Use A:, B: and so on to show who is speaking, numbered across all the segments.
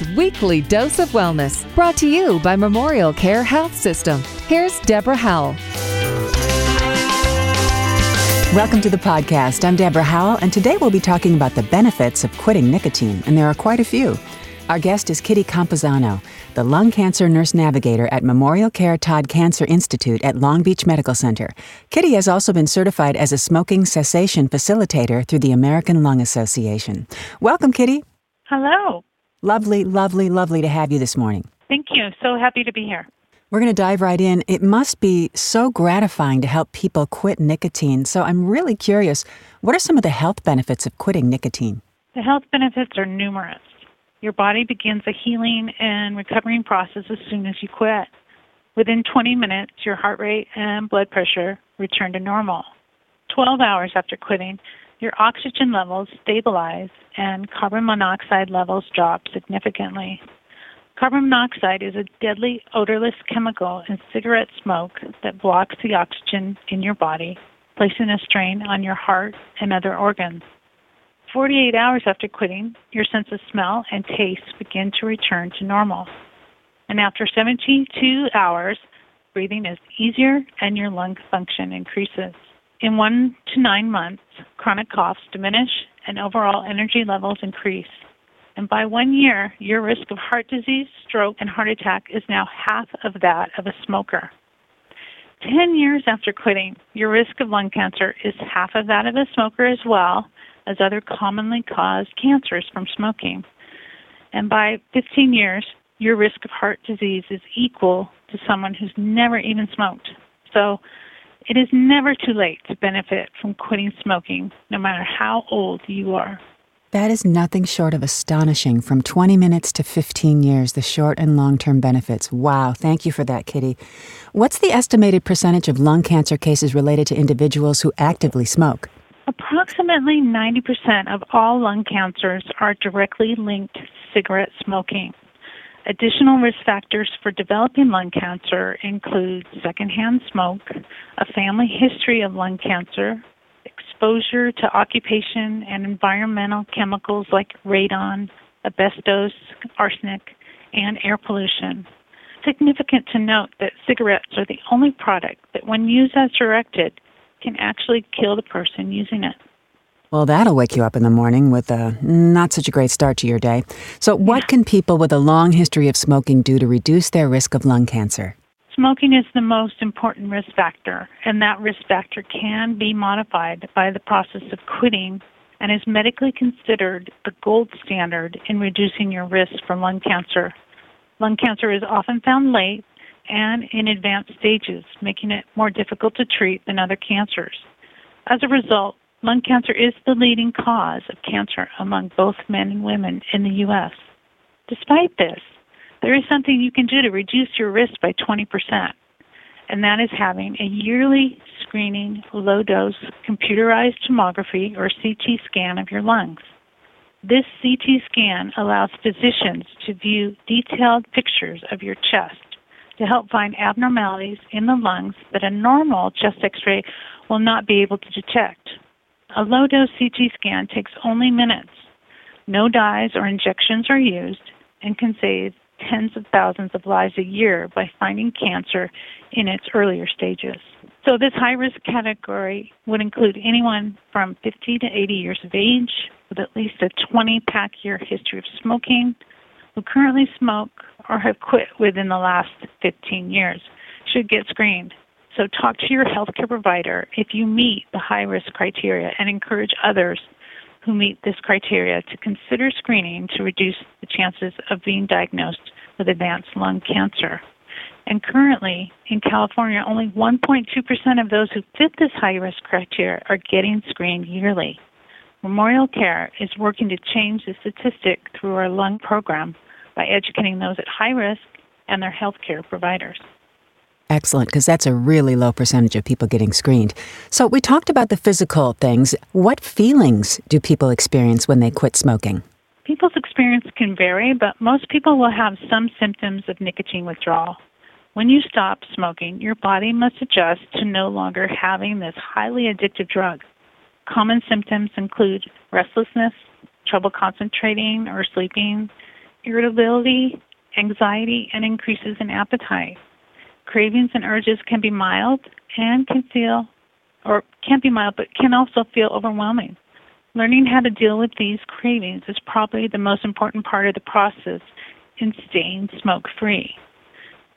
A: is Weekly Dose of Wellness, brought to you by Memorial Care Health System. Here's Deborah Howell.
B: Welcome to the podcast. I'm Deborah Howell, and today we'll be talking about the benefits of quitting nicotine, and there are quite a few. Our guest is Kitty Campuzano, the lung cancer nurse navigator at Memorial Care Todd Cancer Institute at Long Beach Medical Center. Kitty has also been certified as a smoking cessation facilitator through the American Lung Association. Welcome, Kitty.
C: Hello.
B: Lovely, lovely, lovely to have you this morning.
C: Thank you. So happy to be here.
B: We're going to dive right in. It must be so gratifying to help people quit nicotine. So I'm really curious what are some of the health benefits of quitting nicotine?
C: The health benefits are numerous. Your body begins a healing and recovering process as soon as you quit. Within 20 minutes, your heart rate and blood pressure return to normal. 12 hours after quitting, your oxygen levels stabilize and carbon monoxide levels drop significantly. Carbon monoxide is a deadly odorless chemical in cigarette smoke that blocks the oxygen in your body, placing a strain on your heart and other organs. 48 hours after quitting, your sense of smell and taste begin to return to normal. And after 72 hours, breathing is easier and your lung function increases. In one to nine months, chronic coughs diminish and overall energy levels increase. And by one year, your risk of heart disease, stroke, and heart attack is now half of that of a smoker. 10 years after quitting, your risk of lung cancer is half of that of a smoker as well as other commonly caused cancers from smoking. And by 15 years, your risk of heart disease is equal to someone who's never even smoked. So it is never too late to benefit from quitting smoking, no matter how old you are.
B: That is nothing short of astonishing. From 20 minutes to 15 years, the short and long term benefits. Wow, thank you for that, Kitty. What's the estimated percentage of lung cancer cases related to individuals who actively smoke?
C: Approximately 90% of all lung cancers are directly linked to cigarette smoking. Additional risk factors for developing lung cancer include secondhand smoke, a family history of lung cancer, exposure to occupation and environmental chemicals like radon, asbestos, arsenic, and air pollution. Significant to note that cigarettes are the only product that, when used as directed, can actually kill the person using it.
B: Well, that'll wake you up in the morning with a not such a great start to your day. So, what can people with a long history of smoking do to reduce their risk of lung cancer?
C: Smoking is the most important risk factor, and that risk factor can be modified by the process of quitting and is medically considered the gold standard in reducing your risk for lung cancer. Lung cancer is often found late and in advanced stages, making it more difficult to treat than other cancers. As a result, Lung cancer is the leading cause of cancer among both men and women in the U.S. Despite this, there is something you can do to reduce your risk by 20%, and that is having a yearly screening low dose computerized tomography or CT scan of your lungs. This CT scan allows physicians to view detailed pictures of your chest to help find abnormalities in the lungs that a normal chest x ray will not be able to detect. A low dose CT scan takes only minutes. No dyes or injections are used and can save tens of thousands of lives a year by finding cancer in its earlier stages. So, this high risk category would include anyone from 50 to 80 years of age with at least a 20 pack year history of smoking, who currently smoke or have quit within the last 15 years, should get screened. So talk to your healthcare provider if you meet the high risk criteria and encourage others who meet this criteria to consider screening to reduce the chances of being diagnosed with advanced lung cancer. And currently, in California, only 1.2% of those who fit this high risk criteria are getting screened yearly. Memorial Care is working to change the statistic through our lung program by educating those at high risk and their healthcare providers.
B: Excellent, because that's a really low percentage of people getting screened. So, we talked about the physical things. What feelings do people experience when they quit smoking?
C: People's experience can vary, but most people will have some symptoms of nicotine withdrawal. When you stop smoking, your body must adjust to no longer having this highly addictive drug. Common symptoms include restlessness, trouble concentrating or sleeping, irritability, anxiety, and increases in appetite. Cravings and urges can be mild and can feel, or can be mild, but can also feel overwhelming. Learning how to deal with these cravings is probably the most important part of the process in staying smoke free.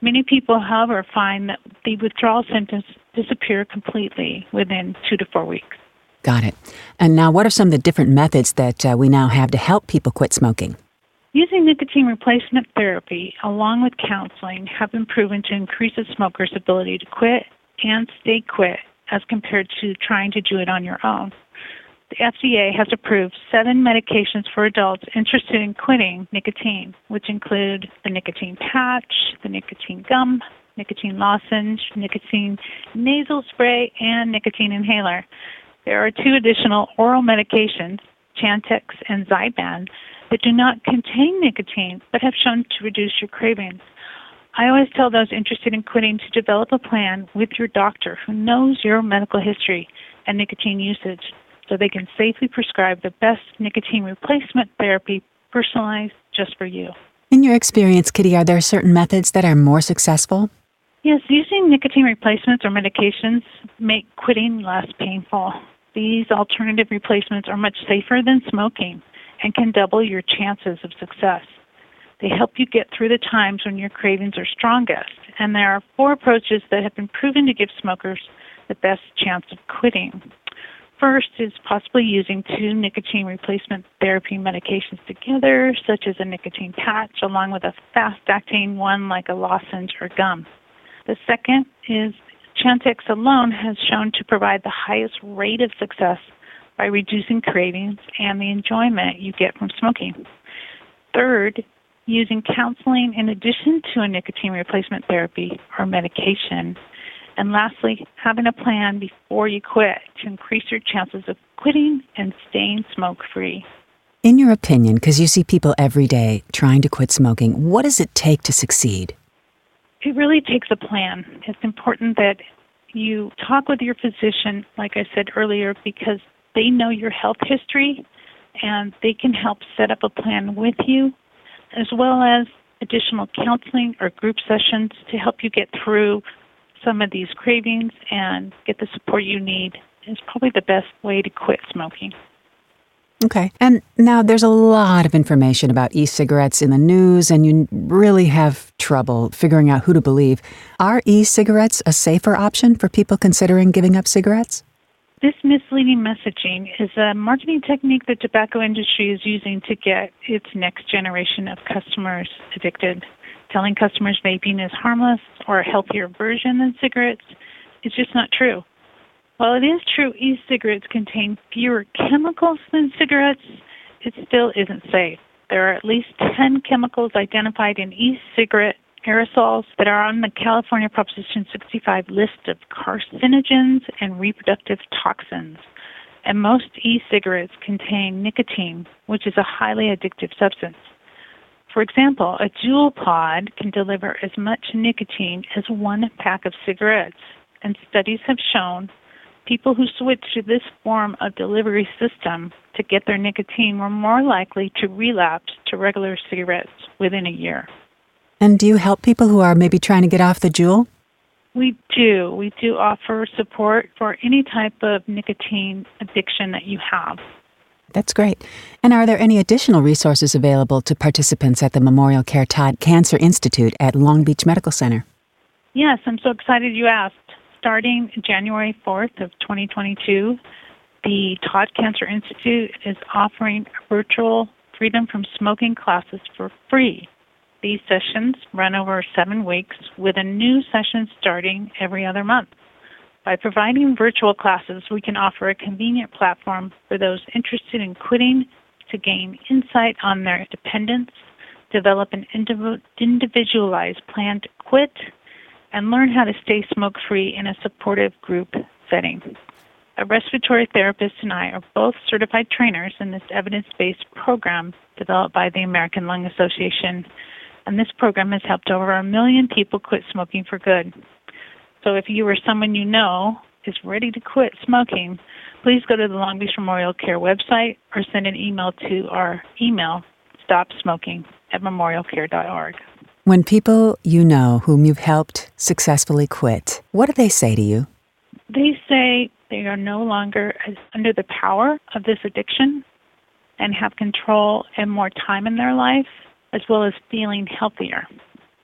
C: Many people, however, find that the withdrawal symptoms disappear completely within two to four weeks.
B: Got it. And now, what are some of the different methods that uh, we now have to help people quit smoking?
C: Using nicotine replacement therapy along with counseling have been proven to increase a smoker's ability to quit and stay quit as compared to trying to do it on your own the FDA has approved seven medications for adults interested in quitting nicotine, which include the nicotine patch, the nicotine gum, nicotine lozenge, nicotine nasal spray, and nicotine inhaler. There are two additional oral medications, Chantix and Zyban, that do not contain nicotine but have shown to reduce your cravings. I always tell those interested in quitting to develop a plan with your doctor who knows your medical history and nicotine usage so they can safely prescribe the best nicotine replacement therapy personalized just for you.
B: In your experience, Kitty, are there certain methods that are more successful?
C: Yes, using nicotine replacements or medications make quitting less painful. These alternative replacements are much safer than smoking and can double your chances of success. They help you get through the times when your cravings are strongest, and there are four approaches that have been proven to give smokers the best chance of quitting. First is possibly using two nicotine replacement therapy medications together, such as a nicotine patch, along with a fast acting one like a lozenge or gum. The second is Chantix alone has shown to provide the highest rate of success by reducing cravings and the enjoyment you get from smoking. Third, using counseling in addition to a nicotine replacement therapy or medication and lastly, having a plan before you quit to increase your chances of quitting and staying smoke free.
B: In your opinion, because you see people every day trying to quit smoking, what does it take to succeed?
C: It really takes a plan. It's important that you talk with your physician, like I said earlier, because they know your health history and they can help set up a plan with you, as well as additional counseling or group sessions to help you get through some of these cravings and get the support you need is probably the best way to quit smoking.
B: Okay. And now there's a lot of information about e cigarettes in the news, and you really have trouble figuring out who to believe. Are e cigarettes a safer option for people considering giving up cigarettes?
C: This misleading messaging is a marketing technique the tobacco industry is using to get its next generation of customers addicted telling customers vaping is harmless or a healthier version than cigarettes is just not true. While it is true e cigarettes contain fewer chemicals than cigarettes, it still isn't safe. There are at least 10 chemicals identified in e cigarette aerosols that are on the California Proposition 65 list of carcinogens and reproductive toxins. And most e cigarettes contain nicotine, which is a highly addictive substance. For example, a Juul pod can deliver as much nicotine as one pack of cigarettes, and studies have shown people who switch to this form of delivery system to get their nicotine were more likely to relapse to regular cigarettes within a year.
B: And do you help people who are maybe trying to get off the Juul?
C: We do. We do offer support for any type of nicotine addiction that you have.
B: That's great. And are there any additional resources available to participants at the Memorial Care Todd Cancer Institute at Long Beach Medical Center?
C: Yes, I'm so excited you asked. Starting January 4th of 2022, the Todd Cancer Institute is offering virtual freedom from smoking classes for free. These sessions run over 7 weeks with a new session starting every other month. By providing virtual classes, we can offer a convenient platform for those interested in quitting to gain insight on their dependence, develop an individualized plan to quit, and learn how to stay smoke free in a supportive group setting. A respiratory therapist and I are both certified trainers in this evidence based program developed by the American Lung Association, and this program has helped over a million people quit smoking for good. So if you or someone you know is ready to quit smoking, please go to the Long Beach Memorial Care website or send an email to our email, stopsmoking at memorialcare.org.
B: When people you know whom you've helped successfully quit, what do they say to you?
C: They say they are no longer under the power of this addiction and have control and more time in their life, as well as feeling healthier.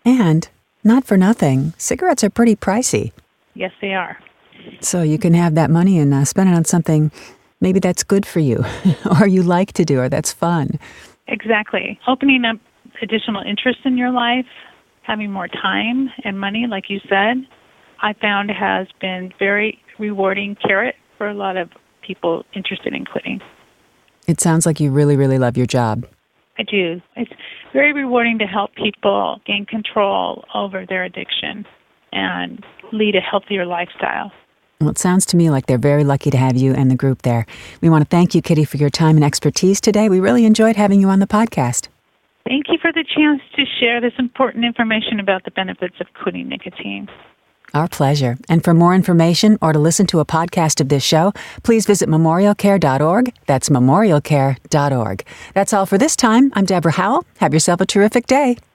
B: And, not for nothing, cigarettes are pretty pricey.
C: Yes, they are.
B: So you can have that money and uh, spend it on something maybe that's good for you, or you like to do, or that's fun.
C: Exactly. Opening up additional interest in your life, having more time and money, like you said, I found has been very rewarding carrot for a lot of people interested in quitting.
B: It sounds like you really, really love your job.
C: I do. It's very rewarding to help people gain control over their addiction and lead a healthier lifestyle.
B: Well, it sounds to me like they're very lucky to have you and the group there. We want to thank you, Kitty, for your time and expertise today. We really enjoyed having you on the podcast.
C: Thank you for the chance to share this important information about the benefits of quitting nicotine.
B: Our pleasure. And for more information or to listen to a podcast of this show, please visit memorialcare.org. That's memorialcare.org. That's all for this time. I'm Deborah Howell. Have yourself a terrific day.